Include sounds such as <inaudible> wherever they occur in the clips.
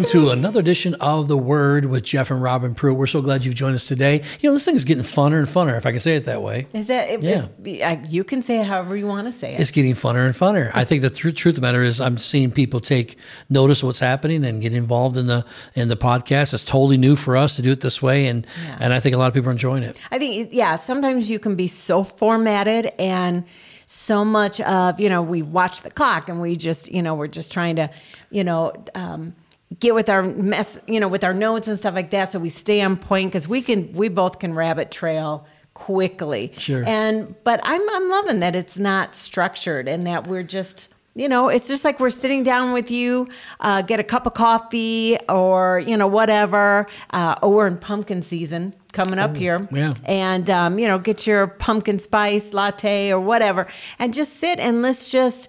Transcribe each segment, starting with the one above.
welcome to another edition of The Word with Jeff and Robin Pruitt. We're so glad you've joined us today. You know, this thing is getting funner and funner, if I can say it that way. Is that? If, Yeah. you can say it however you want to say it. It's getting funner and funner. I think the tr- truth of the matter is I'm seeing people take notice of what's happening and get involved in the in the podcast. It's totally new for us to do it this way, and Yeah. and I think a lot of people are enjoying it. I think, yeah, sometimes you can be so formatted and so much of, you know, we watch the clock and we just, you know, we're just trying to, you know, um, get with our mess, you know, with our notes and stuff like that. So we stay on point because we can, we both can rabbit trail quickly. Sure. And, but I'm, I'm loving that it's not structured and that we're just, you know, it's just like we're sitting down with you, uh, get a cup of coffee or, you know, whatever. Uh, oh, we're in pumpkin season coming up here yeah. and um, you know get your pumpkin spice latte or whatever and just sit and let's just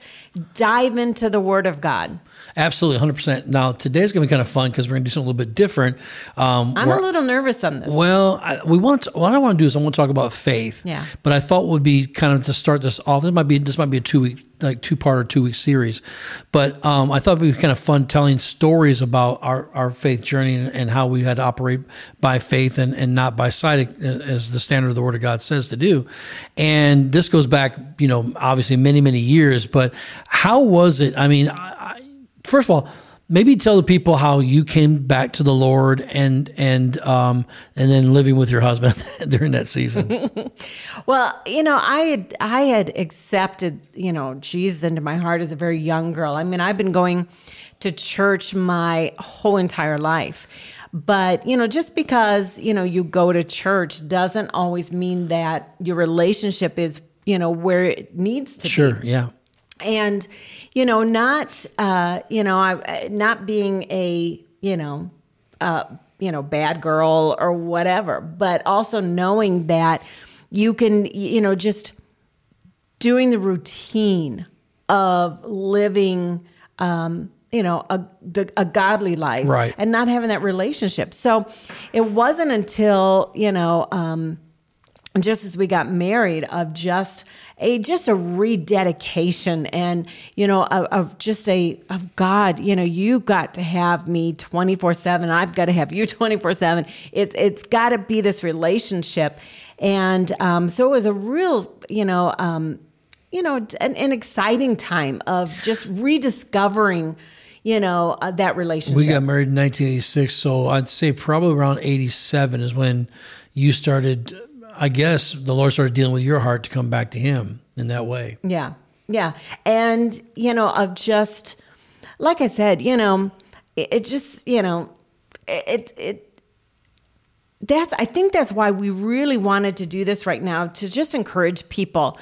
dive into the word of god Absolutely, 100. percent Now today's going to be kind of fun because we're going to do something a little bit different. Um, i'm a little nervous on this Well, I, we want. To, what I want to do is I want to talk about faith. Yeah. But I thought would be kind of to start this off. This might be this might be a two week like two part or two week series, but um, I thought it'd be kind of fun telling stories about our, our faith journey and, and how we had to operate by faith and, and not by sight as the standard of the Word of God says to do. And this goes back, you know, obviously many many years. But how was it? I mean, I, first of all maybe tell the people how you came back to the Lord and and um and then living with your husband <laughs> during that season. <laughs> well you know i had i had accepted you know jesus into my heart as a very young girl i mean i've been going to church my whole entire life but you know just because you know you go to church doesn't always mean that your relationship is you know where it needs to be sure, yeah. And you know not uh you know i not being a you know uh you know bad girl or whatever but also knowing that you can you know just doing the routine of living um you know a the, a godly life Right. and not having that relationship so it wasn't until you know um just as we got married of just a just a rededication and you know of, of just a of god you know you got to have me 24 7 i've got to have you 24 7 it, it's got to be this relationship. And um, so it was a real you know um, you know an, an exciting time of just rediscovering you know uh, that relationship. We got married in 1986, so I'd say probably around 87 is when you started. I guess the Lord started dealing with your heart to come back to Him in that way. Yeah. Yeah. And, you know, of just, like I said, you know, it, it just, you know, it, it, that's, I think that's why we really wanted to do this right now to just encourage people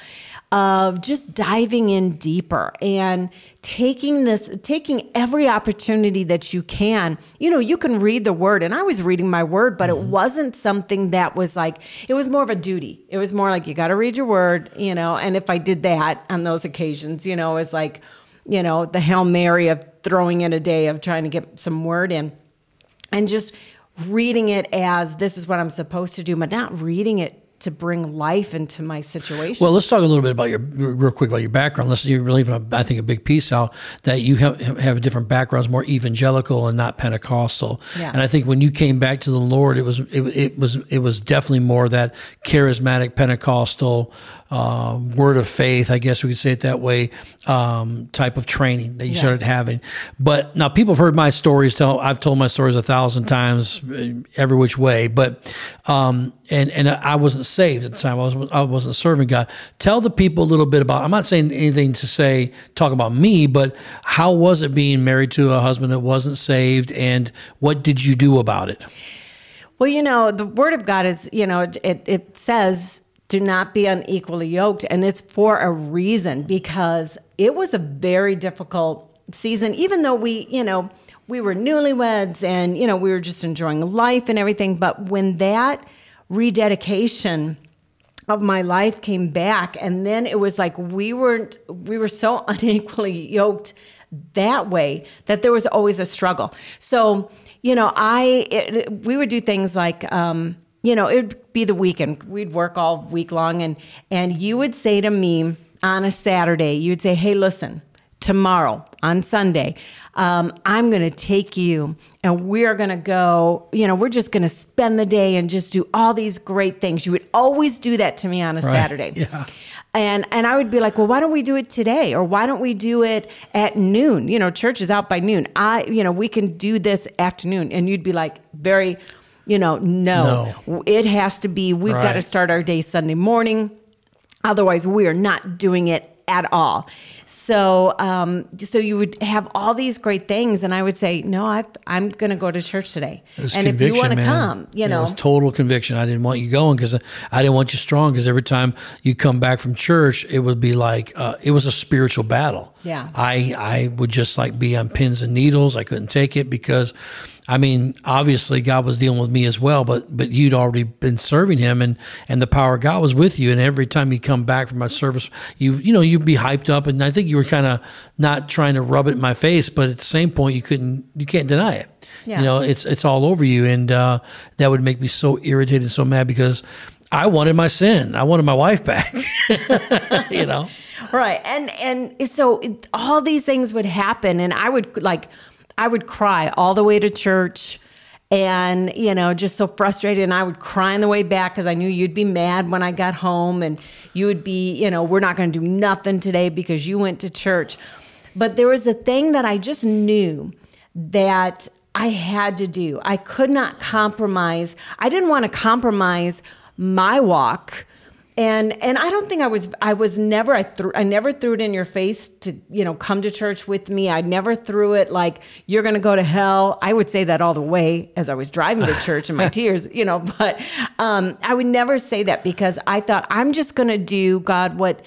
of just diving in deeper and taking this, taking every opportunity that you can. You know, you can read the word, and I was reading my word, but it mm-hmm. wasn't something that was like, it was more of a duty. It was more like, you got to read your word, you know, and if I did that on those occasions, you know, it was like, you know, the Hail Mary of throwing in a day of trying to get some word in and just reading it as this is what I'm supposed to do, but not reading it to bring life into my situation. Well, let's talk a little bit about your real quick about your background. Let's you're leaving, a, I think, a big piece out that you have have a different backgrounds, more evangelical and not Pentecostal. Yeah. And I think when you came back to the Lord, it was it, it was it was definitely more that charismatic Pentecostal uh, word of faith, I guess we could say it that way, um, type of training that you Yeah. started having. But now people have heard my stories. Tell I've told my stories a thousand times, uh, every which way. But um, and and I wasn't saved at the time. I was I wasn't serving God. Tell the people a little bit about. I'm not saying anything to say talk about me, but how was it being married to a husband that wasn't saved, and what did you do about it? Well, you know, the word of God is, you know, it, it says, do not be unequally yoked. And it's for a reason because it was a very difficult season, even though we, you know, we were newlyweds and, you know, we were just enjoying life and everything. But when that rededication of my life came back, and then it was like we weren't, we were so <laughs> unequally yoked that way that there was always a struggle. So, you know, I it, we would do things like um, you know, it'd be the weekend. We'd work all week long and and you would say to me on a Saturday, you would say, "Hey, listen, tomorrow on Sunday, um, I'm going to take you and we're going to go, you know, we're just going to spend the day and just do all these great things. You would always do that to me on a Right. Saturday. <laughs> Yeah. And and I would be like, well, why don't we do it today, or why don't we do it at noon? You know, church is out by noon. I, you know, we can do this afternoon. And you'd be like, very, you know, no, it has to be. We've got to start our day Sunday morning. Otherwise, we are not doing it at all. So, um, so you would have all these great things, and I would say, no, I, I'm going to go to church today. And if you want to come, you know, it was total conviction. I didn't want you going because I didn't want you strong. Because every time you come back from church, it would be like uh, it was a spiritual battle. Yeah. I I would just like be on pins and needles. I couldn't take it because, I mean, obviously God was dealing with me as well, but but you'd already been serving Him, and and the power of God was with you. And every time you come back from my service, you you know you'd be hyped up, and I think you were kind of not trying to rub it in my face, but at the same point, you couldn't you can't deny it. Yeah. You know, it's it's all over you, and uh, that would make me so irritated, and so mad because I wanted my sin, I wanted my wife back. <laughs> you know, <laughs> right and and so it, all these things would happen and i would like i would cry all the way to church and you know just so frustrated and i would cry on the way back because i knew you'd be mad when i got home and you would be you know we're not going to do nothing today because you went to church. But there was a thing that i just knew that i had to do. I could not compromise. I didn't want to compromise my walk and and I don't think I was I was never I threw I never threw it in your face to you know come to church with me. I never threw it like you're going to go to hell. I would say that all the way as I was driving to church in my <laughs> tears, you know. But um, I would never say that because I thought I'm just going to do God what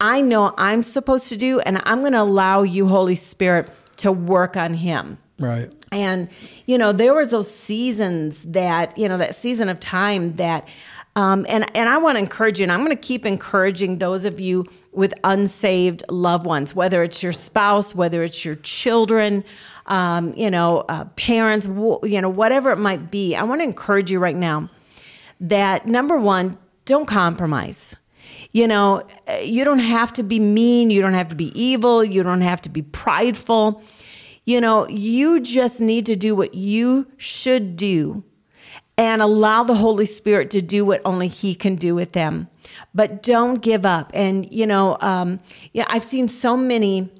I know I'm supposed to do, and I'm going to allow you, Holy Spirit, to work on Him. right? And you know, there was those seasons that you know that season of time that. Um, and and I want to encourage you, and I'm going to keep encouraging those of you with unsaved loved ones, whether it's your spouse, whether it's your children, um, you know, uh, parents, you know, whatever it might be. I want to encourage you right now that number one, don't compromise. You know, uh, you don't have to be mean, you don't have to be evil, you don't have to be prideful. You know, you just need to do what you should do and allow the Holy Spirit to do what only He can do with them. But don't give up. And, you know, um, yeah, I've seen so many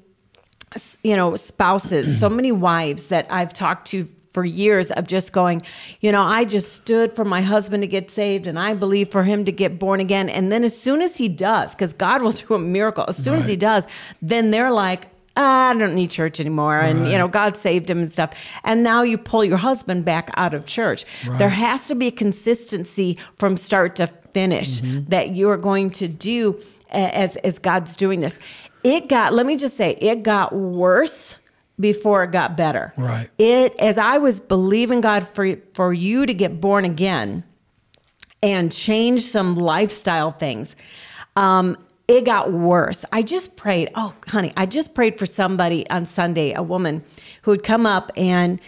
you know, spouses, so <clears throat> many wives that I've talked to for years of just going, you know, I just stood for my husband to get saved and I believe for him to get born again. And then as soon as he does, because God will <laughs> do a miracle, as soon as he does, then they're like, ah, I don't need church anymore. And, you know, God saved him and stuff. And now you pull your husband back out of church. There has to be a consistency from start to finish that you are going to do as, as God's doing this. It got, let me just say, it got worse before it got better. Right. It, as I was believing God for, for you to get born again, and change some lifestyle things. Um, it got worse. I just prayed. Oh, honey, I just prayed for somebody on Sunday, a woman who had come up and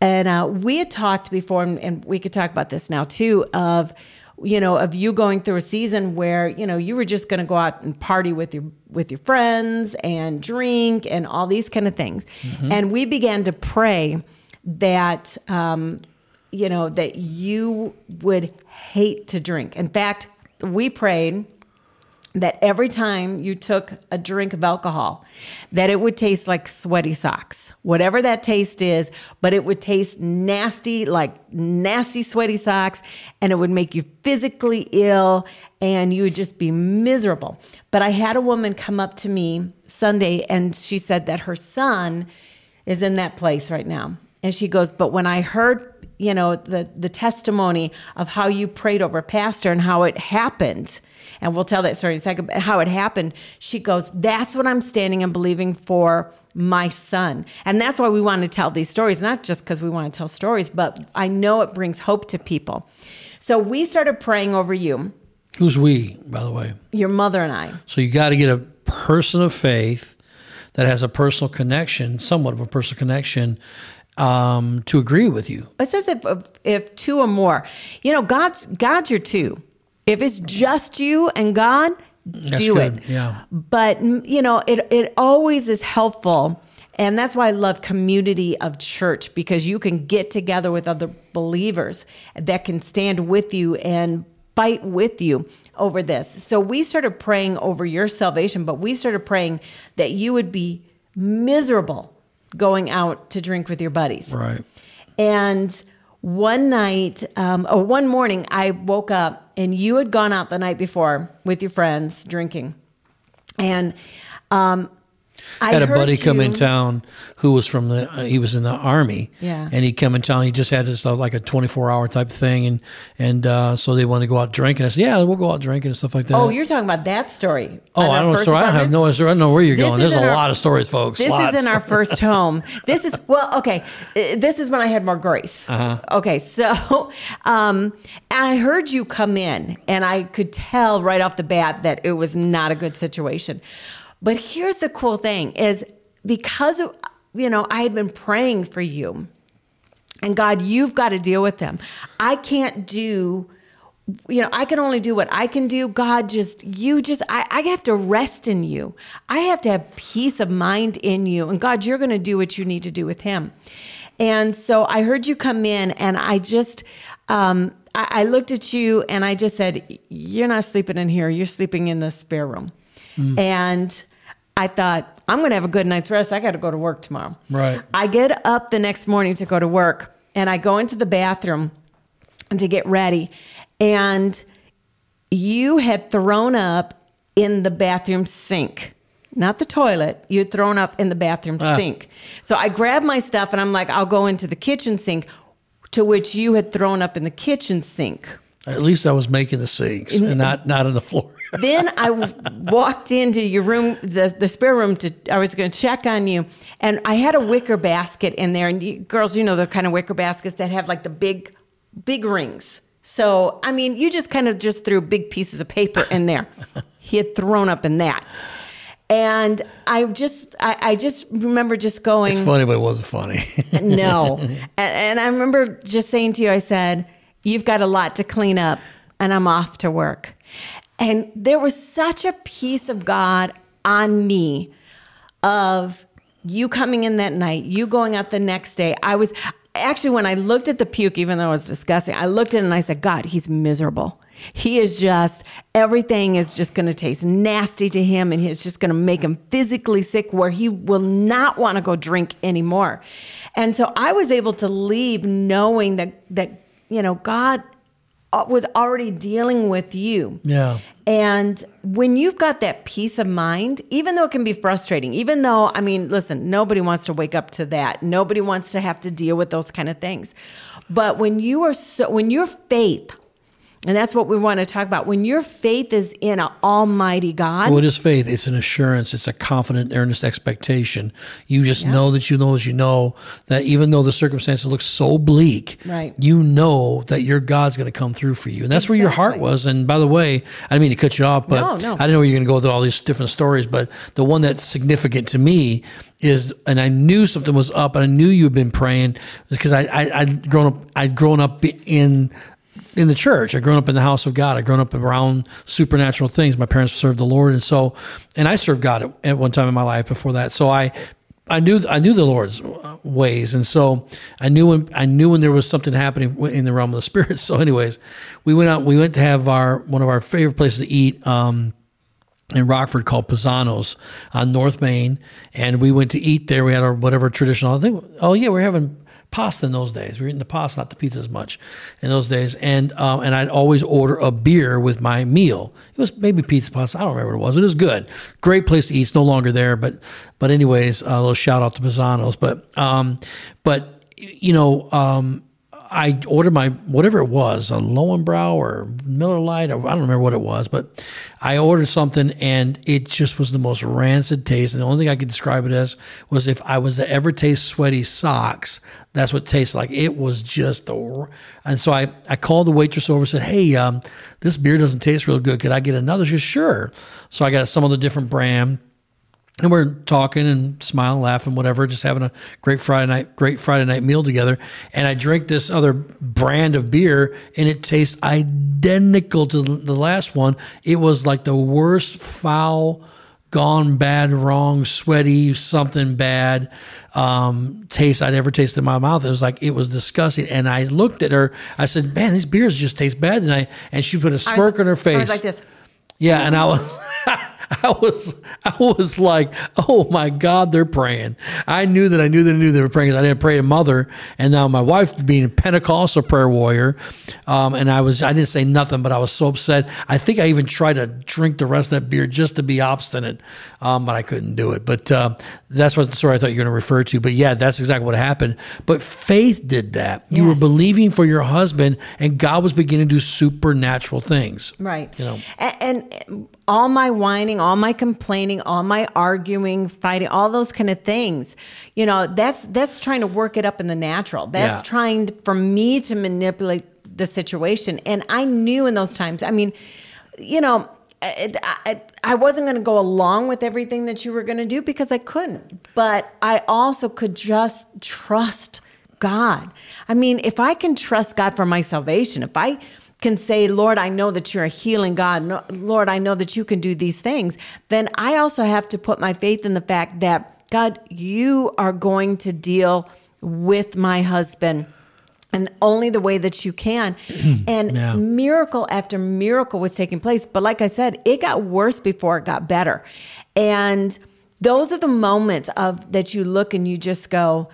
and uh, we had talked before, and, and we could talk about this now too. Of you know, of you going through a season where you know you were just going to go out and party with your with your friends and drink and all these kind of things, and we began to pray that. Um, you know, that you would hate to drink. In fact, we prayed that every time you took a drink of alcohol, that it would taste like sweaty socks, whatever that taste is, but it would taste nasty, like nasty sweaty socks, and it would make you physically ill and you would just be miserable. But I had a woman come up to me Sunday and she said that her son is in that place right now. And she goes, But when I heard, you know, the, the testimony of how you prayed over Pastor and how it happened, and we'll tell that story in a second, but how it happened, she goes, That's what I'm standing and believing for my son. And that's why we want to tell these stories, not just because we want to tell stories, but I know it brings hope to people. So we started praying over you, Who's we, by the way? your mother and I. So you got to get a person of faith that has a personal connection, somewhat of a personal connection, um, to agree with you. It says if, if if two or more, you know, God's God's your two. If it's just you and God, do good, it. yeah. But you know, it it always is helpful. And that's why I love community of church because you can get together with other believers that can stand with you and fight with you over this. So we started praying over your salvation, but we started praying that you would be miserable going out to drink with your buddies. Right. And one night, um, or one morning, I woke up and you had gone out the night before with your friends drinking. And um, I had a buddy come in town who was from the uh, he was in the army Yeah. and he come in town he just had this uh, like a 24 hour type thing and and uh, so they wanted to go out drinking I said yeah we'll go out drinking and stuff like that Oh, you're talking about that story. oh I don't so I don't have no I don't know where you're This going there's a our- lot of stories folks This Lots. is in our first <laughs> home. This is well, okay. uh, This is when I had more grace. Uh-huh. Okay, so <laughs> um, I heard you come in, and I could tell right off the bat that it was not a good situation. But here's the cool thing: is because of you know I had been praying for you, and God, you've got to deal with them. I can't do you know, I can only do what I can do. God, just, you just, I, I have to rest in you. I have to have peace of mind in you. And God, you're going to do what you need to do with him. And so I heard you come in and I just, um, I, I looked at you and I just said, You're not sleeping in here. You're sleeping in the spare room. And I thought, I'm going to have a good night's rest. I got to go to work tomorrow. Right. I get up the next morning to go to work and I go into the bathroom to get ready. And you had thrown up in the bathroom sink, not the toilet. You had thrown up in the bathroom Ah. sink. So I grab my stuff and I'm like, I'll go into the kitchen sink, to which you had thrown up in the kitchen sink. at least I was making the sinks and not not on the floor then I walked into your room, the, the spare room, to I was going to check on you, and I had a wicker basket in there. And you, girls, you know the kind of wicker baskets that have like the big, big rings. So I mean, you just kind of just threw big pieces of paper in there. he had thrown up in that, and I just, I, I just remember just going, it's funny but it wasn't funny <laughs> no. <laughs> and, and I remember just saying to you, I said, You've got a lot to clean up, and I'm off to work. And there was such a peace of God on me of you coming in that night, you going out the next day. I was actually, when I looked at the puke, even though it was disgusting, I looked at it and I said, God, he's miserable. He is just, everything is just going to taste nasty to him and it's just going to make him physically sick where he will not want to go drink anymore. And so I was able to leave knowing that, that, you know, God Uh, was already dealing with you. yeah And when you've got that peace of mind, even though it can be frustrating, even though, I mean, listen, nobody wants to wake up to that. Nobody wants to have to deal with those kind of things. But when you are so, when your faith, and that's what we want to talk about, when your faith is in an almighty God, What is faith? It's an assurance. It's a confident, earnest expectation. You just know that you know as you know that even though the circumstances look so bleak, Right. you know that your God's going to come through for you. And that's where your heart was. And by the way, I didn't mean to cut you off, but No, no. I didn't know you were going to go through all these different stories. But the one that's significant to me is, and I knew something was up, and I knew you had been praying because I, I, I'd grown up, I'd grown up in in the church. I'd grown up in the house of God. I'd grown up around supernatural things. My parents served the Lord, and so, and I served God at, at one time in my life before that. So I, I knew I knew the Lord's ways, and so I knew when I knew when there was something happening in the realm of the spirit. <laughs> So, anyways, we went out. We went to have our one of our favorite places to eat. Um, in Rockford called Pisano's on North Main, and we went to eat there. We had our whatever traditional. I think. Oh yeah, we're having pasta in those days. We were eating the pasta, not the pizza as much in those days. And um, and I'd always order a beer with my meal. It was maybe pizza pasta. I don't remember what it was, but it was good. Great place to eat. It's no longer there, but but anyways, a little shout out to Pisano's. But um, but you know um. I ordered my whatever it was, a Lowenbrau or Miller Lite, or I don't remember what it was, but I ordered something and it just was the most rancid taste. And the only thing I could describe it as was if I was to ever taste sweaty socks, that's what it tastes like. It was just the, and so I, I called the waitress over and said, Hey, um, this beer doesn't taste real good. Could I get another? She said, sure. So I got some other different brand and we're talking and smiling, laughing, whatever, just having a great Friday night, great Friday night meal together. And I drink this other brand of beer, and it tastes identical to the last one. It was like the worst foul, gone bad, wrong, sweaty, something bad um, taste I'd ever tasted in my mouth. It was like it was disgusting. And I looked at her. I said, "Man, these beers just taste bad." tonight." And she put a smirk was, on her face. I was like this. Yeah, and I was. <laughs> <laughs> <laughs> I was I was like, oh my God, they're praying. I knew that I knew that I knew they were praying because I didn't pray to mother, and now my wife being a Pentecostal prayer warrior, um, and I was I didn't say nothing, but I was so upset. I think I even tried to drink the rest of that beer just to be obstinate, um, but I couldn't do it. But uh, that's what the story I thought you were going to refer to. But yeah, that's exactly what happened. But faith did that. You were believing for your husband, and God was beginning to do supernatural things. Right. You know, and, and all my whining, all my complaining, all my arguing, fighting, all those kind of things. You know, that's that's trying to work it up in the natural. That's Yeah. trying for me to manipulate the situation. And I knew in those times. I mean, you know, I, I, I wasn't going to go along with everything that you were going to do because I couldn't. But I also could just trust God. I mean, if I can trust God for my salvation, if I can say, Lord, I know that you're a healing God, Lord, I know that you can do these things, then I also have to put my faith in the fact that, God, you are going to deal with my husband and only the way that you can. <clears throat> and Yeah. miracle after miracle was taking place. But like I said, it got worse before it got better. And those are the moments of that you look and you just go,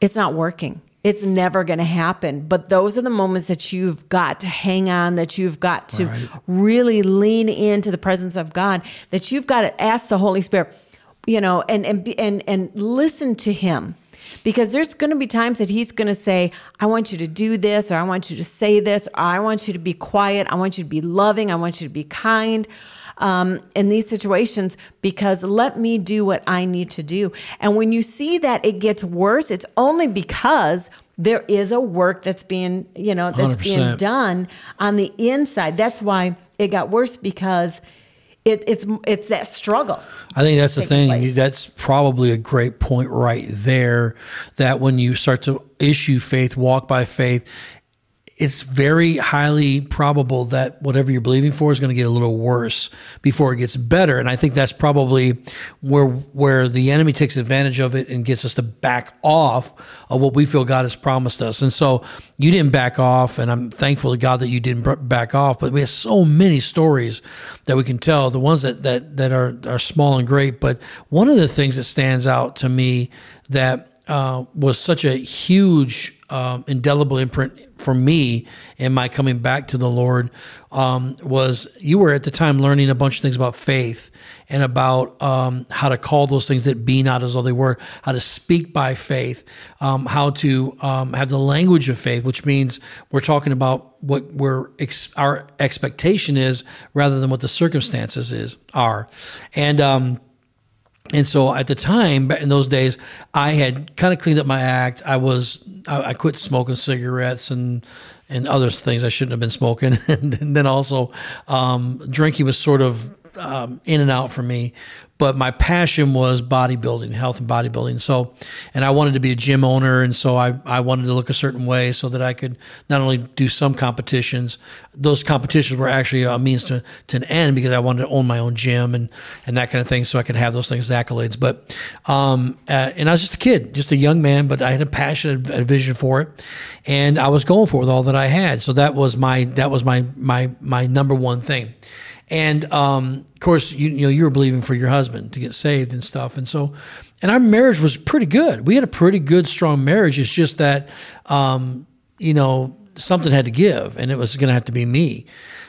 it's not working. It's never going to happen. But those are the moments that you've got to hang on, that you've got to Right. really lean into the presence of God, that you've got to ask the Holy Spirit, you know, and and and and listen to Him, because there's going to be times that He's going to say, "I want you to do this," or "I want you to say this," or "I want you to be quiet," "I want you to be loving," "I want you to be kind." Um, in these situations, because let me do what I need to do. And when you see that it gets worse, it's only because there is a work that's being, you know, that's being 100%. done on the inside. That's why it got worse because it, it's it's that struggle. I think that's the thing. place. That's probably a great point right there. That when you start to issue faith, walk by faith, it's very highly probable that whatever you're believing for is going to get a little worse before it gets better. And I think that's probably where where the enemy takes advantage of it and gets us to back off of what we feel God has promised us. And so you didn't back off, and I'm thankful to God that you didn't back off. But we have so many stories that we can tell. The ones that that that are are small and great. But one of the things that stands out to me that uh, was such a huge um, indelible imprint for me in my coming back to the Lord um, was you were at the time learning a bunch of things about faith and about um, how to call those things that be not as though they were, how to speak by faith, um, how to um, have the language of faith, which means we're talking about what we're ex- our expectation is rather than what the circumstances is are, and. And so at the time, in those days, I had kind of cleaned up my act. I was I, I quit smoking cigarettes and and other things I shouldn't have been smoking, <laughs> and, then also um, drinking was sort of um, in and out for me. But my passion was bodybuilding, health and bodybuilding. So, and I wanted to be a gym owner, and so I I wanted to look a certain way so that I could not only do some competitions. Those competitions were actually a means to, to an end because I wanted to own my own gym and and that kind of thing, so I could have those things as accolades. But um, uh, and I was just a kid, just a young man, but I had a passion, a vision for it, and I was going for it with all that I had. So that was my that was my my my number one thing. And um, of course, you, you know, you were believing for your husband to get saved and stuff. And so, and our marriage was pretty good. We had a pretty good, strong marriage. It's just that, um, you know, something had to give, and it was going to have to be me.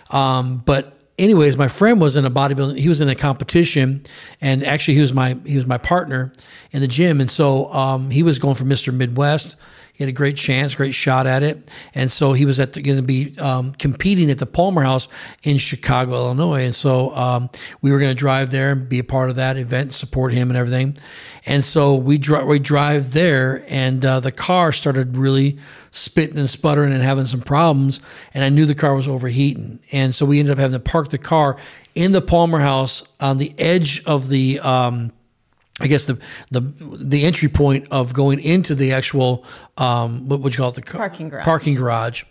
Um, but anyways, my friend was in a bodybuilding. He was in a competition, and actually, he was my he was my partner in the gym. And so um, he was going for Mr. Midwest. He had a great chance, great shot at it, and so he was going to be um, competing at the Palmer House in Chicago, Illinois. And so um, we were going to drive there and be a part of that event, support him and everything. And so we dri- we drive there, and uh, the car started really spitting and sputtering and having some problems. And I knew the car was overheating, and so we ended up having to park the car in the Palmer House on the edge of the. Um, I guess the the the entry point of going into the actual um, what would you call it the car, Parking garage. parking garage,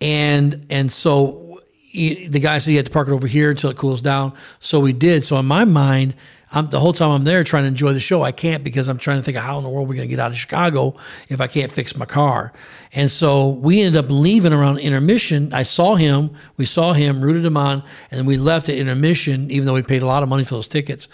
and and so he, the guy said he had to park it over here until it cools down. So we did. So in my mind, I'm the whole time I'm there trying to enjoy the show. I can't because I'm trying to think of how in the world we're going to get out of Chicago if I can't fix my car. And so we ended up leaving around intermission. I saw him. We saw him, rooted him on, and then we left at intermission, even though we paid a lot of money for those tickets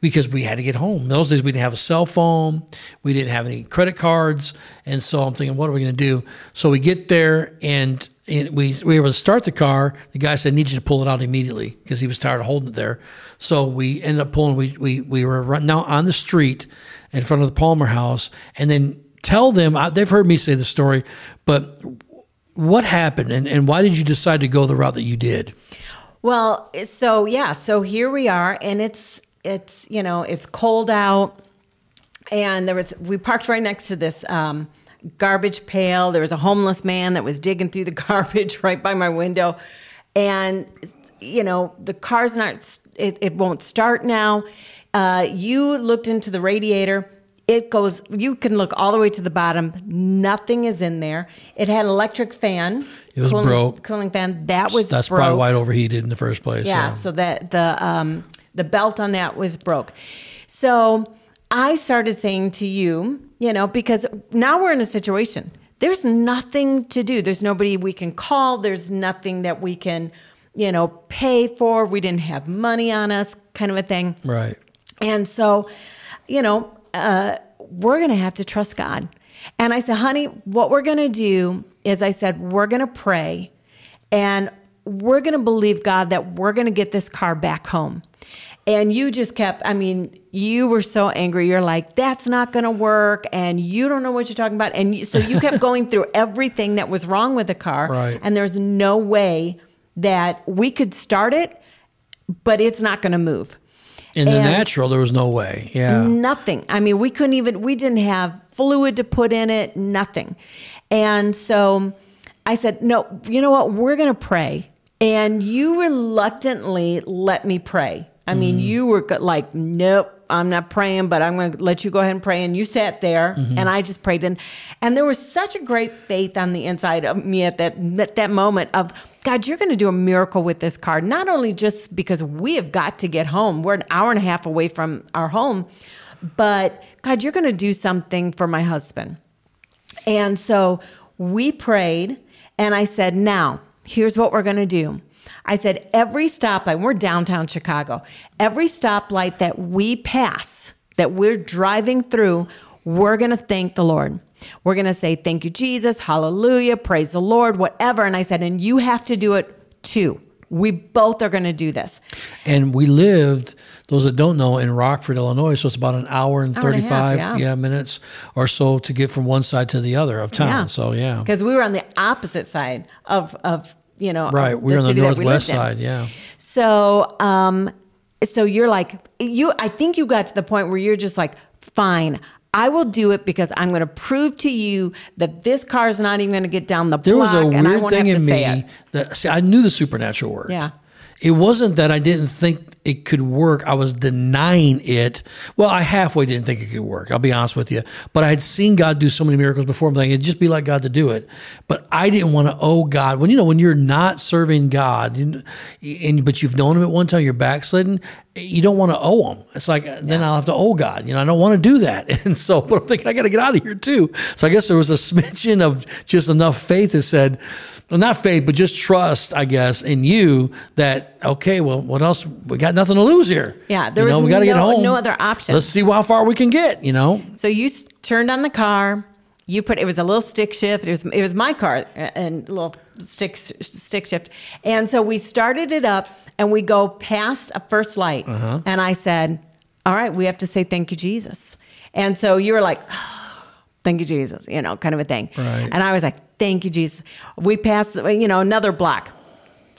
because we had to get home. Those days we didn't have a cell phone, we didn't have any credit cards, and so I'm thinking, what are we going to do? So we get there and. And we, we were able to start the car. The guy said, I need you to pull it out immediately because he was tired of holding it there. So we ended up pulling, we, we, we were now on the street in front of the Palmer house and then tell them, they've heard me say the story, but what happened and, and why did you decide to go the route that you did? Well, so yeah, so here we are, and it's it's you know it's cold out, and there was we parked right next to this um, garbage pail. There was a homeless man that was digging through the <laughs> garbage right by my window, and you know the car's not it, it won't start now. Uh, you looked into the radiator. It goes. You can look all the way to the bottom. Nothing is in there. It had an electric fan. It was cooling, broke. Cooling fan. That was That's broke. probably why it overheated in the first place. Yeah, so that the um, the belt on that was broke. So I started saying to you, you know, because now we're in a situation. There's nothing to do. There's nobody we can call. There's nothing that we can, you know, pay for. We didn't have money on us, kind of a thing. Right. And so, you know, uh, we're going to have to trust God. And I said, honey, what we're going to do is I said, we're going to pray and we're going to believe God that we're going to get this car back home. And you just kept, I mean, you were so angry. You're like, that's not going to work. And you don't know what you're talking about. And you, so you kept going through <laughs> everything that was wrong with the car. Right. And there's no way that we could start it, but it's not going to move. In the natural, there was no way. Yeah. Nothing. I mean, we couldn't even, we didn't have fluid to put in it, nothing. And so I said, no, you know what? We're going to pray. And you reluctantly let me pray. I mean, mm-hmm. you were like, nope, I'm not praying, but I'm going to let you go ahead and pray. And you sat there mm-hmm. and I just prayed. And, and there was such a great faith on the inside of me at that, at that moment of, God, you're going to do a miracle with this car. Not only just because we have got to get home, we're an hour and a half away from our home, but God, you're going to do something for my husband. And so we prayed, and I said, Now, here's what we're going to do. I said, Every stoplight, we're downtown Chicago, every stoplight that we pass, that we're driving through, we're going to thank the Lord. We're going to say, Thank you, Jesus, hallelujah, praise the Lord, whatever. And I said, And you have to do it too. We both are going to do this. And we lived, those that don't know, in Rockford, Illinois. So it's about an hour and Hour and half, 35 yeah. yeah. minutes or so to get from one side to the other of town. So, yeah. Because we were on the opposite side of, of you know, Right. We were on the city that we northwest side. Yeah. So, um, so you're like, you, I think you got to the point where you're just like, fine, I will do it because I'm going to prove to you that this car is not even going to get down the There was block a and I weird thing in me that see, I knew the supernatural worked. Yeah. It wasn't that I didn't think it could work. I was denying it. Well, I halfway didn't think it could work. I'll be honest with you. But I had seen God do so many miracles before. I'm thinking it'd just be like God to do it. But I didn't want to owe God. When you know when you're not serving God, and, and but you've known Him at one time, you're backslidden. You don't want to owe Him. It's like then I'll have to owe God. You know, I don't want to do that. <laughs> And so, but I'm thinking I got to get out of here too. So I guess there was a smidgen of just enough faith that said well, not faith, but just trust, I guess, in you that okay, well, what else? We got nothing to lose here. Yeah, there you know, was we got to get no- home. no other option. Let's see how far we can get. You know, So you s- turned on the car. You put it was a little stick shift. It was it was my car and a little stick stick shift. And so we started it up and we go past a first light. Uh-huh. And I said, "All right, we have to say thank you, Jesus." And so you were like, "Thank you, Jesus," you know, kind of a thing. Right. And I was like, "Thank you, Jesus." We passed, you know, another block,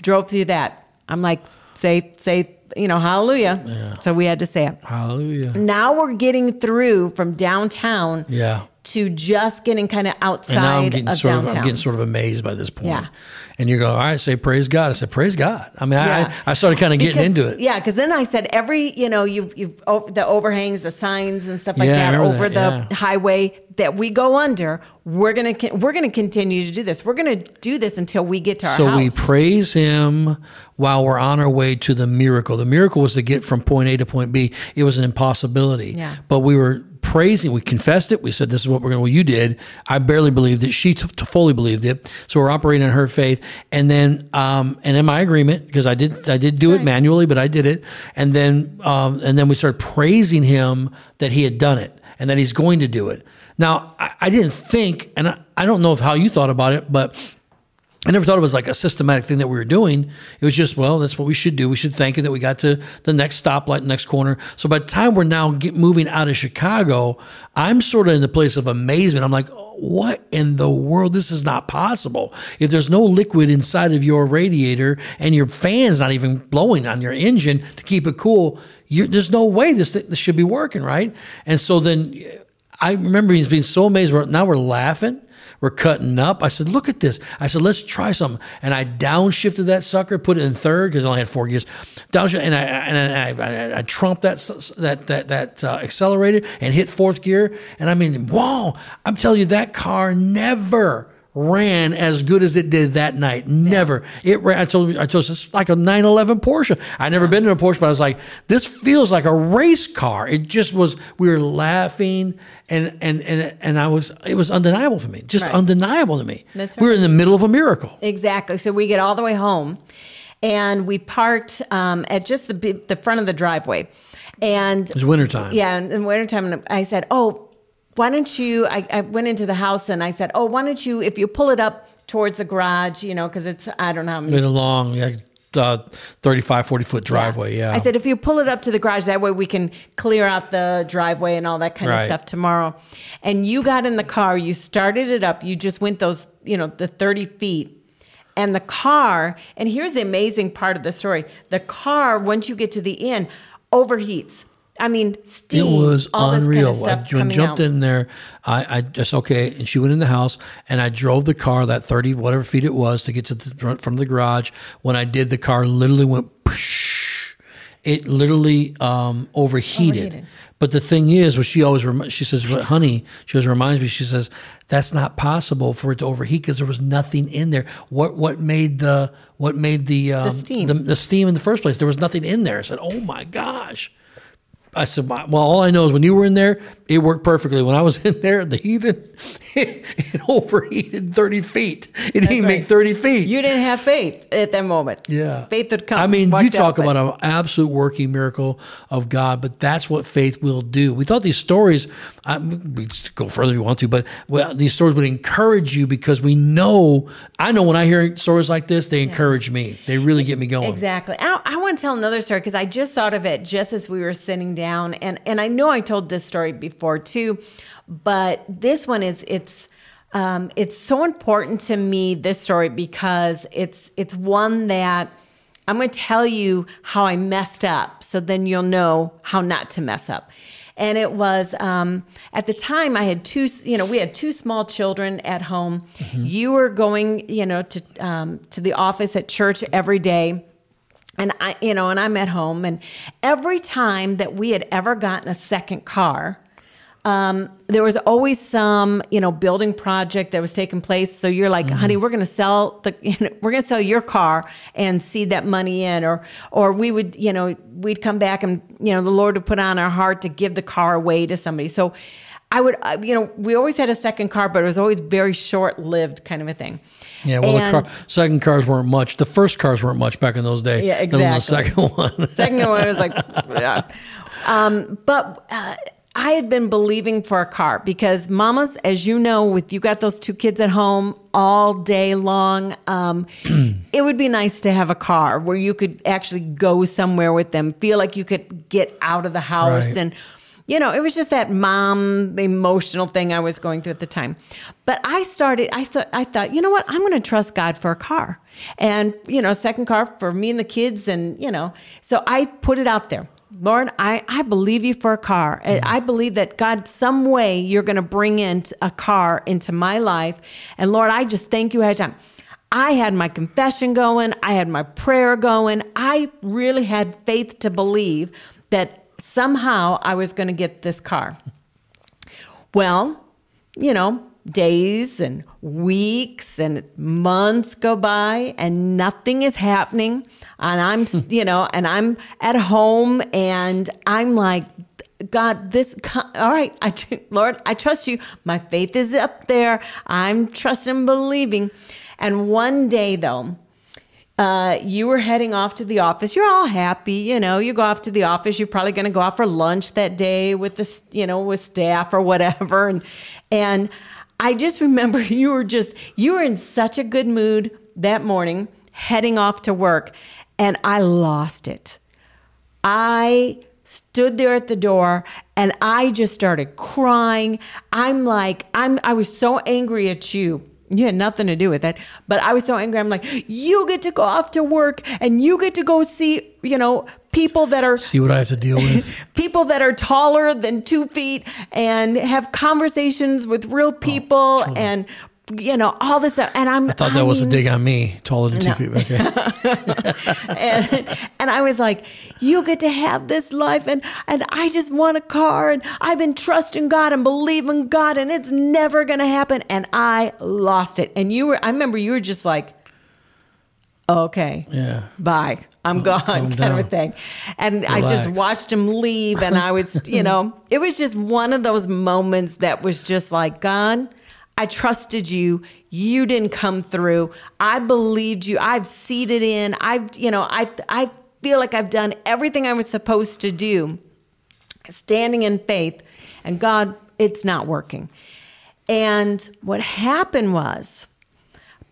drove through that. I'm like, "Say say you know, hallelujah. So we had to say it. Hallelujah. Now we're getting through from downtown Yeah. to just getting kind of outside And now I'm getting of sort downtown. of I'm getting sort of amazed by this point. Yeah. And you go, all right, say praise God. I said, praise God. I mean, Yeah. I, I started kind of getting Because- into it. Yeah, because then I said every you know you you oh, the overhangs, the signs and stuff like Yeah, that over that, the yeah. highway that we go under. We're gonna we're gonna continue to do this. We're gonna do this until we get to our So house. we praise him while we're on our way to the miracle. The miracle was to get from point A to point B. It was an impossibility. Yeah. But we were praising. We confessed it. We said, "This is what we're going to." Well, you did. I barely believed it. She t- t- fully believed it. So we're operating in her faith, and then, um, and in my agreement, because I did, I did do it manually, but I did it, and then, um, and then we started praising him that he had done it and that he's going to do it. Now, I, I didn't think, and I, I don't know how you thought about it, but I never thought it was like a systematic thing that we were doing. It was just, well, that's what we should do. We should thank you that we got to the next stoplight, next corner. So by the time we're now get, moving out of Chicago, I'm sort of in the place of amazement. I'm like, what in the world? This is not possible. If there's no liquid inside of your radiator and your fan's not even blowing on your engine to keep it cool, you there's no way this, this should be working, right? And so then I remember he's being so amazed. We're, now we're laughing. We're cutting up. I said, look at this. I said, let's try something. And I downshifted that sucker, put it in third because I only had four gears. Downshift, and I and I, I, I trumped that that that that uh, accelerator and hit fourth gear. And I mean, wow! I'm telling you, that car never ran as good as it did that night. Never. It ran. I told I told it's like a 911 Porsche. I'd never been in a Porsche, but I was like, this feels like a race car. It just was. We were laughing, and and and and I was. It was undeniable for me. Just Right. undeniable to me. That's We were in the middle of a miracle. Exactly. So we get all the way home, and we parked um, at just the the front of the driveway, and It was wintertime. yeah, in, in wintertime, and I said, "Oh, why don't you?" I, I went into the house and I said, "Oh, why don't you? If you pull it up towards the garage, you know, because it's I don't know how many Been a long, yeah, uh, 35, 40 foot driveway. Yeah. I said, if you pull it up to the garage, that way we can clear out the driveway and all that kind Right. of stuff tomorrow. And you got in the car, you started it up, you just went those, you know, the 30 feet. And the car, and here's the amazing part of the story the car, once you get to the end, overheats. I mean, steam. It was unreal. Kind of I when jumped out. in there, I, I just okay, and she went in the house, and I drove the car that thirty whatever feet it was to get to the front from the garage. When I did, the car literally went. It literally um, overheated. Overheated. But the thing is, what she always remi- she says, "But honey," she always reminds me. She says, "That's not possible for it to overheat because there was nothing in there. What what made the what made the um, steam. the, the steam in the first place? There was nothing in there." I said, "Oh my gosh." I said, "Well, all I know is when you were in there, it worked perfectly. When I was <laughs> in there, the heathen, <laughs> it, overheated 30 feet. It didn't even make 30 feet. You didn't have faith at that moment. Yeah. Faith would come. I mean, you talk about an absolute working miracle of God, but that's what faith will do. We thought these stories, I, we go further if you want to, but well, these stories would encourage you because we know, I know when I hear stories like this, they encourage me. They really get me going. Exactly. I, I want to tell another story because I just thought of it just as we were sitting down, and and I know I told this story before too, but this one is it's. Um, it's so important to me this story because it's it's one that I'm going to tell you how I messed up, so then you'll know how not to mess up. And it was um, at the time I had two, you know, we had two small children at home. You were going, you know, to um, to the office at church every day and I, you know, and I'm at home, and every time that we had ever gotten a second car, um, there was always some, you know, building project that was taking place. So you're like, honey, we're going to sell the, <laughs> you know, we're going to sell your car and seed that money in, or, or we would, you know, we'd come back and, you know, the Lord would put on our heart to give the car away to somebody. So I would, uh, you know, we always had a second car, but it was always very short lived kind of a thing. Yeah, well, And- the car, second cars weren't much. The first cars weren't much back in those days. Yeah, And then the exactly. second <laughs> one. Second one was like, yeah. um, but uh, I had been believing for a car because mamas, as you know, with you got those two kids at home all day long, um, <clears throat> it would be nice to have a car where you could actually go somewhere with them, feel like you could get out of the house Right. and. You know, it was just that mom emotional thing I was going through at the time. But I started, I thought, I thought, you know what? I'm going to trust God for a car and, you know, second car for me and the kids. And, you know, so I put it out there. Lord, I, I believe you for a car. I mm-hmm. believe that God, some way you're going to bring in a car into my life. And Lord, I just thank you ahead of time. I had my confession going. I had my prayer going. I really had faith to believe that somehow I was going to get this car. Well, you know, days and weeks and months go by and nothing is happening. And i'm <laughs> you know and i'm at home and i'm like god this all right I, <laughs> lord i trust you. My faith is up there. I'm trusting believing. And one day though uh, you were heading off to the office. You're all happy, you know. You go off to the office. You're probably going to go out for lunch that day with the, you know, with staff or whatever. And and I just remember <laughs> you were just you were in such a good mood that morning, heading off to work, and I lost it. I stood there at the door and I just started crying. I'm like, I'm I was so angry at you you had nothing to do with it. But I was so angry. I'm like, you get to go off to work and you get to go see, you know, people that are. See what I have to deal with. <laughs> people that are taller than two feet and have conversations with real people oh, and you know, all this stuff. And I'm I thought that I was mean, a dig on me, taller than no. two feet. Okay. <laughs> and, and I was like, you get to have this life and and I just want a car and I've been trusting God and believing God and it's never gonna happen. And I lost it. And you were I remember you were just like, Okay. Yeah. Bye. I'm gone, <laughs> kind down. of a thing. And Relax. I just watched him leave and I was, you <laughs> know, it was just one of those moments that was just like, God, I trusted you. You didn't come through. I believed you. I've seeded in. I've, you know, I, I feel like I've done everything I was supposed to do, standing in faith. And God, it's not working. And what happened was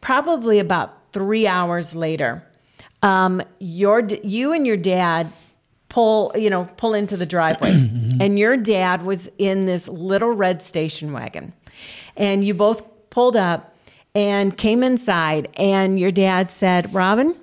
probably about three hours later, um, your, you and your dad pull, you know, pull into the driveway. <clears throat> and your dad was in this little red station wagon and you both pulled up and came inside, and your dad said, Robin,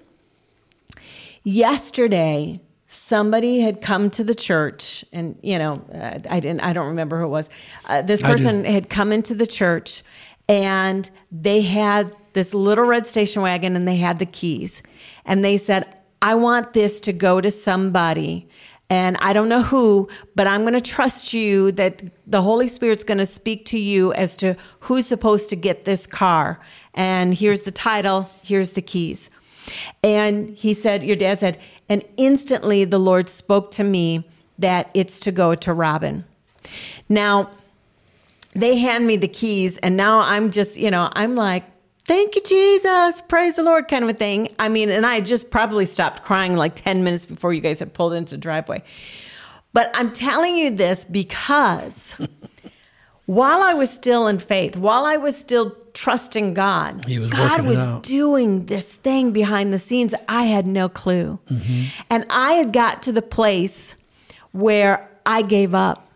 yesterday somebody had come to the church and you know uh, i didn't i don't remember who it was uh, this person had come into the church and they had this little red station wagon and they had the keys and they said i want this to go to somebody and I don't know who, but I'm going to trust you that the Holy Spirit's going to speak to you as to who's supposed to get this car. And here's the title, here's the keys. And he said, Your dad said, and instantly the Lord spoke to me that it's to go to Robin. Now, they hand me the keys, and now I'm just, you know, I'm like, thank you, Jesus, praise the Lord, kind of a thing. I mean, and I just probably stopped crying like 10 minutes before you guys had pulled into the driveway. But I'm telling you this because <laughs> while I was still in faith, while I was still trusting God, was God was out. doing this thing behind the scenes. I had no clue. Mm-hmm. And I had got to the place where I gave up.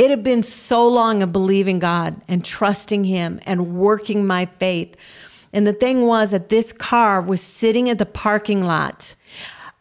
It had been so long of believing God and trusting Him and working my faith. And the thing was that this car was sitting at the parking lot.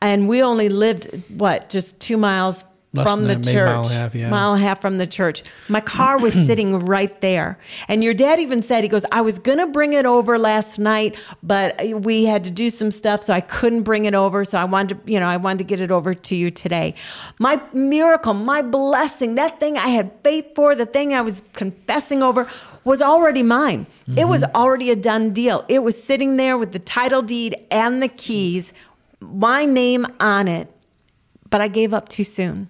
And we only lived, what, just two miles Less from the church. Mile and, half, yeah. mile and a half from the church. My car was <clears throat> sitting right there. And your dad even said, he goes, I was going to bring it over last night, but we had to do some stuff, so I couldn't bring it over. So I wanted to, you know, I wanted to get it over to you today. My miracle, my blessing, that thing I had faith for, the thing I was confessing over was already mine. Mm-hmm. It was mm-hmm. already a done deal. It was sitting there with the title deed and the keys, my name on it. But I gave up too soon.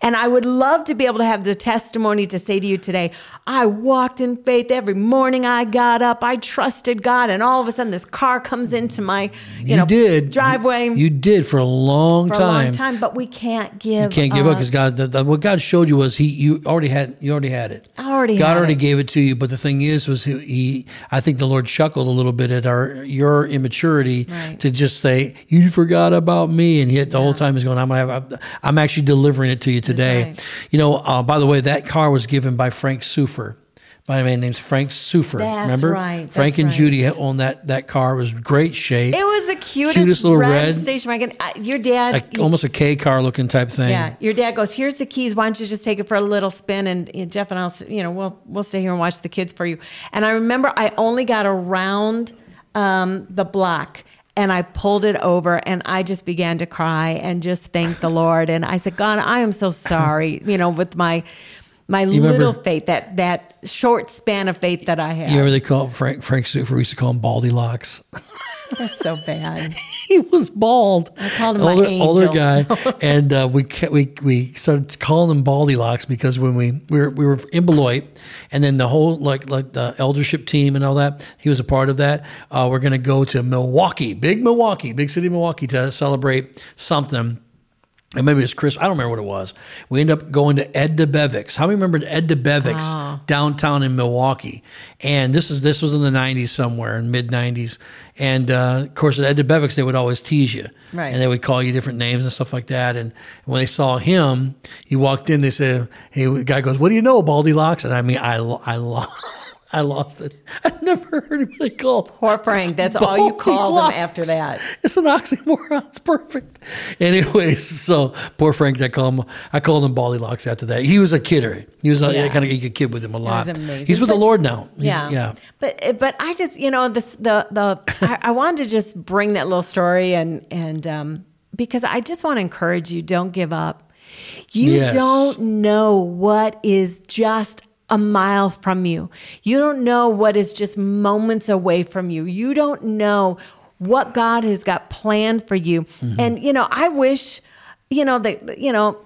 And I would love to be able to have the testimony to say to you today, I walked in faith every morning I got up. I trusted God. And all of a sudden this car comes into my, you, you know, did. driveway. You, you, did for a long for time. a long time, but we can't give You can't give up because God, the, the, what God showed you was he, you already had, you already had it. I already God already it. gave it to you. But the thing is, was he, he, I think the Lord chuckled a little bit at our, your immaturity right. to just say, you forgot about me. And yet the yeah. whole time he's going, I'm to have, I'm actually delivering delivering it to you today. right. You know, uh, by the way, that car was given by Frank Sufer. By a man named Frank Sufer. That's Remember? right, Frank and right. Judy owned that that car. It was great shape. It was the cutest, Cutest little red- station wagon. Uh, your dad, like almost a K car looking type thing. yeah, your dad goes, "Here's the keys. Why don't you just take it for a little spin?" And, and Jeff and I'll, you know, we'll we'll stay here and watch the kids for you. And I remember I only got around um, the block. And I pulled it over and I just began to cry and just thank the Lord. And I said, God, I am so sorry, <laughs> you know, with my my remember- little faith, that that short span of faith that I have. You remember they called Frank Frank Sufer? We used to call him Baldy Locks. That's so bad. <laughs> he was bald. I called him my older, angel. older guy, <laughs> and uh, we ca- we we started calling him Baldy Locks because when we we were, we were in Beloit, and then the whole like like the eldership team and all that, he was a part of that. Uh, we're going to go to Milwaukee, big Milwaukee, big city Milwaukee to celebrate something. And maybe it was Chris. I don't remember what it was. We end up going to Ed Debevic's. How many remember Ed Debevic's Ah. downtown in Milwaukee? And this is this was in the '90s somewhere, in mid '90s. And uh, of course, at Ed Debevic's, they would always tease you, Right. And they would call you different names and stuff like that. And when they saw him, he walked in. They said, "Hey, the guy goes, what do you know, Baldy Locks?" And I mean, I I lost. <laughs> I lost it. I've never heard anybody call Poor Frank. That's all you called him Locks. after that. It's an oxymoron. It's perfect. Anyways, so poor Frank, I call him. I called him Baldy Locks after that. He was a kidder. He was a Yeah. kind of you could kid with him a lot. He's with the Lord now. He's- yeah, yeah. But but I just you know this the the I, I wanted to just bring that little story and and um, because I just want to encourage you. Don't give up. You Yes. don't know what is just a mile from you. You don't know what is just moments away from you. You don't know what God has got planned for you. Mm-hmm. And you know, I wish you know that you know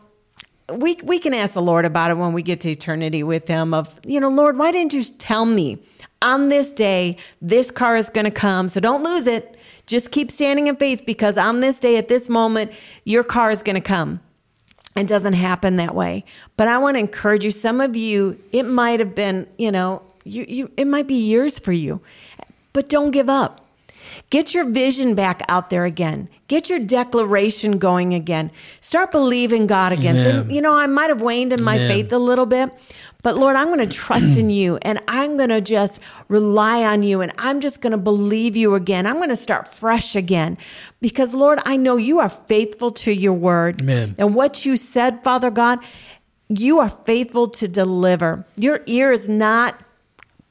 we we can ask the Lord about it when we get to eternity with him of you know Lord why didn't you tell me on this day this car is going to come so don't lose it just keep standing in faith because on this day at this moment your car is going to come it doesn't happen that way. But I want to encourage you some of you it might have been you know you, you it might be years for you but don't give up Get your vision back out there again. Get your declaration going again. Start believing God again. Amen. you know, I might have waned in my Amen. faith a little bit, but Lord, I'm going to trust in you and I'm going to just rely on you and I'm just going to believe you again. I'm going to start fresh again because, Lord, I know you are faithful to your word. Amen. And what you said, Father God, you are faithful to deliver. Your ear is not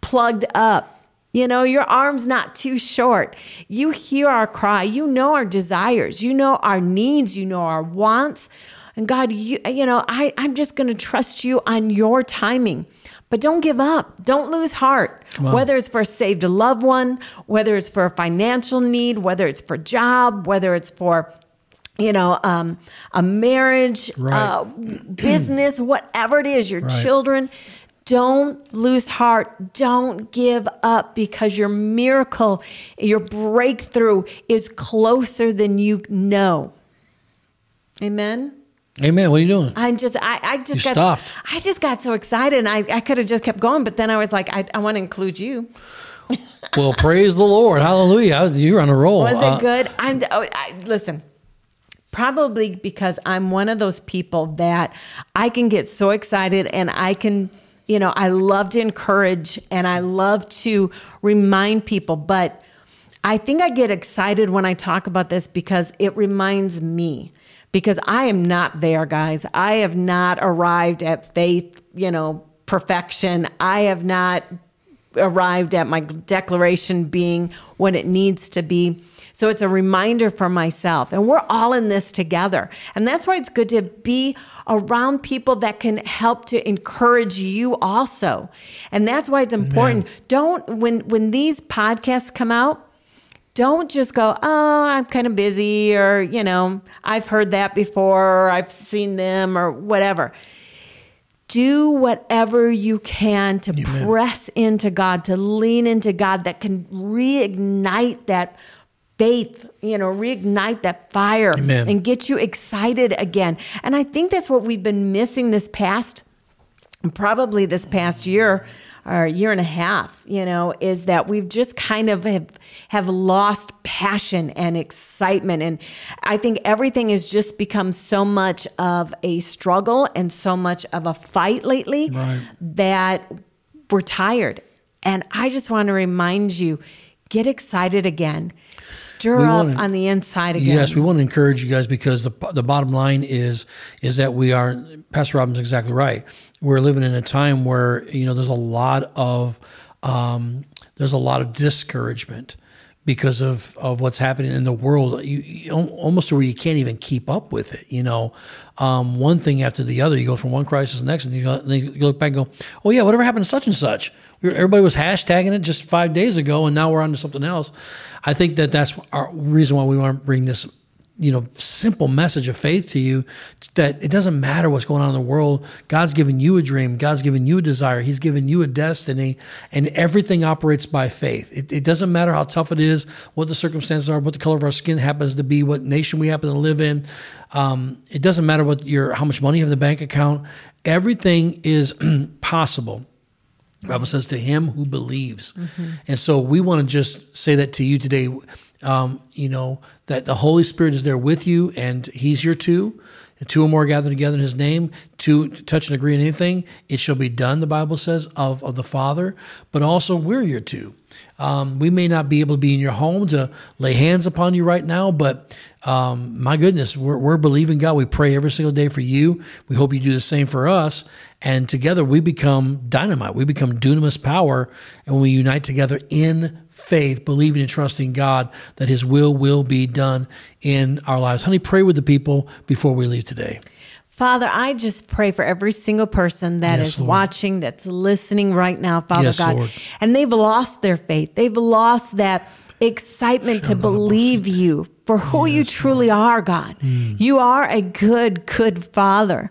plugged up. You know, your arm's not too short. You hear our cry. You know our desires. You know our needs. You know our wants. And God, you, you know, I, I'm just going to trust you on your timing. But don't give up. Don't lose heart. Whether it's for a saved loved one, whether it's for a financial need, whether it's for job, whether it's for you know, um, a marriage, Right. uh, <clears throat> business, whatever it is, your Right. children. Don't lose heart. Don't give up because your miracle, your breakthrough is closer than you know. Amen. Amen. What are you doing? I'm just, I, I just You got, stopped. I just got so excited, and I, I could have just kept going, but then I was like, I, I want to include you. <laughs> well, praise the Lord. Hallelujah. You're on a roll. Was Uh, it good? I'm. Oh, I, listen, probably because I'm one of those people that I can get so excited and I can, you know, I love to encourage and I love to remind people, but I think I get excited when I talk about this because it reminds me. Because I am not there, guys. I have not arrived at faith, you know, perfection. I have not arrived at my declaration being what it needs to be. So it's a reminder for myself. And we're all in this together. And that's why it's good to be around people that can help to encourage you also. And that's why it's important. Don't when when these podcasts come out, don't just go, oh, I'm kind of busy, or, you know, I've heard that before, or I've seen them, or whatever. Do whatever you can to press into God, to lean into God that can reignite that faith, you know, reignite that fire Amen. and get you excited again. And I think that's what we've been missing this past probably this past year or year and a half, you know, is that we've just kind of have, have lost passion and excitement. And I think everything has just become so much of a struggle and so much of a fight lately Right. that we're tired. And I just want to remind you get excited again, stir up wanna- on the inside again. Yes, we want to encourage you guys because the the bottom line is is that we are. Pastor Robin's exactly right. We're living in a time where you know there's a lot of um, there's a lot of discouragement because of, of what's happening in the world. You, you almost to where you can't even keep up with it. You know, um, one thing after the other. You go from one crisis to the next, and you, go, then you look back and go, "Oh yeah, whatever happened to such and such." Everybody was hashtagging it just five days ago, and now we're on to something else. I think that that's our reason why we want to bring this you know simple message of faith to you that it doesn't matter what's going on in the world. God's given you a dream. God's given you a desire. He's given you a destiny and everything operates by faith. It, it doesn't matter how tough it is what the circumstances are what the color of our skin happens to be what nation we happen to live in. Um, it doesn't matter what your how much money you have in the bank account. Everything is <clears throat> possible Bible says to him who believes. And so we want to just say that to you today, um, you know, that the Holy Spirit is there with you and he's your two. And two or more gathered together in his name, to touch and agree on anything, it shall be done, the Bible says, of, of the Father. But also, we're your two. Um, we may not be able to be in your home to lay hands upon you right now, but um, my goodness, we're, we're believing God. We pray every single day for you. We hope you do the same for us. And together we become dynamite. We become dunamis power. And we unite together in faith, believing and trusting God that His will will be done in our lives. Honey, pray with the people before we leave today. Father, I just pray for every single person that is Yes, Lord. watching, that's listening right now, Father Yes, God. Lord. And they've lost their faith. They've lost that excitement to believe you for who you truly are, God. Mm. You are a good, good Father.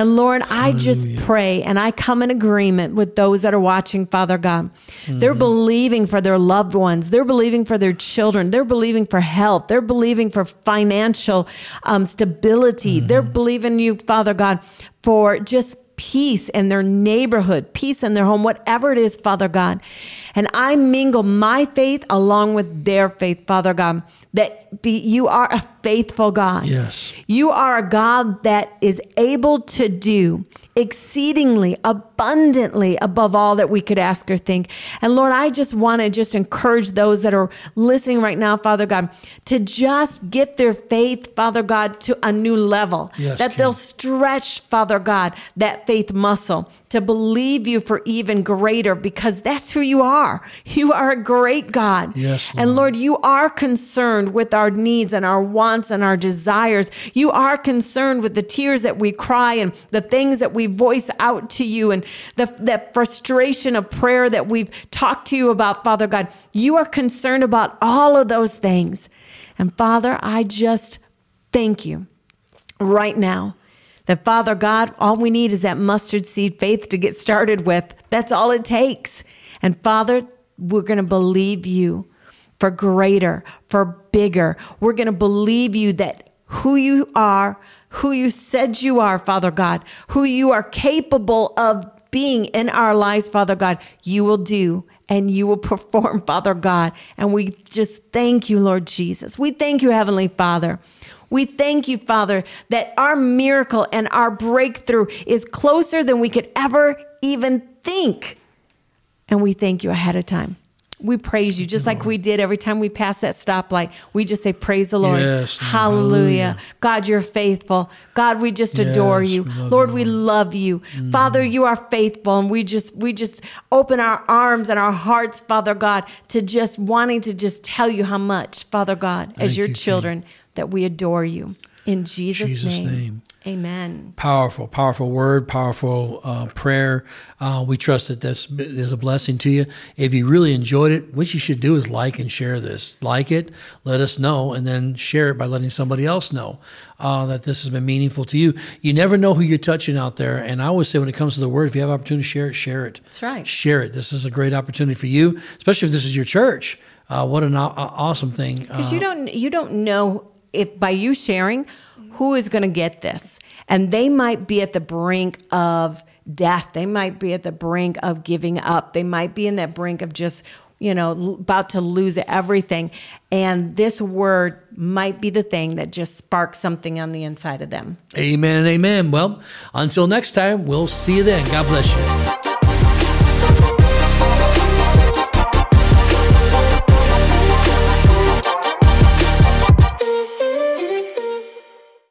And Lord, I just pray and I come in agreement with those that are watching, Father God. They're Mm-hmm. believing for their loved ones. They're believing for their children. They're believing for health. They're believing for financial um, stability. They're Mm-hmm. believing you, Father God, for just peace in their neighborhood, peace in their home, whatever it is, Father God. And I mingle my faith along with their faith, Father God, that be, you are a faithful God. Yes. You are a God that is able to do exceedingly abundantly above all that we could ask or think. And Lord, I just want to just encourage those that are listening right now, Father God, to just get their faith, Father God, to a new level. Yes, that King. they'll stretch, Father God, that faith muscle to believe you for even greater because that's who you are. You are a great God. Yes, And Lord. Lord, you are concerned with our needs and our wants and our desires. You are concerned with the tears that we cry and the things that we voice out to you and the that frustration of prayer that we've talked to you about, Father God. You are concerned about all of those things. And Father, I just thank you right now that Father God, all we need is that mustard seed faith to get started with. That's all it takes. And Father, we're going to believe you for greater, for bigger. We're going to believe you that who you are, who you said you are, Father God, who you are capable of being in our lives, Father God, you will do and you will <laughs> perform, Father God. And we just thank you, Lord Jesus. We thank you, Heavenly Father. We thank you, Father, that our miracle and our breakthrough is closer than we could ever even think. And we thank you ahead of time. We praise you just like we did every time we pass that stoplight. We just say, Praise the Lord. Yes, Hallelujah. Hallelujah. God, you're faithful. God, we just adore Yes, you. we Lord, you, we love you. Mm. Father, you are faithful. And we just we just open our arms and our hearts, Father God, to just wanting to just tell you how much, Father God, as Thank your you, King. children, that we adore you. In Jesus', Jesus' name. name. Amen. Powerful, powerful word, powerful uh, prayer. Uh, we trust that this is a blessing to you. If you really enjoyed it, what you should do is like and share this. Like it, let us know, and then share it by letting somebody else know uh, that this has been meaningful to you. You never know who you're touching out there. And I always say when it comes to the word, if you have opportunity to share it, share it. That's right. Share it. This is a great opportunity for you, especially if this is your church. Uh, what an aw- awesome thing. Because Uh, you don't you don't know if by you sharing who is going to get this, and they might be at the brink of death. They might be at the brink of giving up. They might be in that brink of just, you know, about to lose everything. And this word might be the thing that just sparks something on the inside of them. Amen and amen. Well, until next time, we'll see you then. God bless you.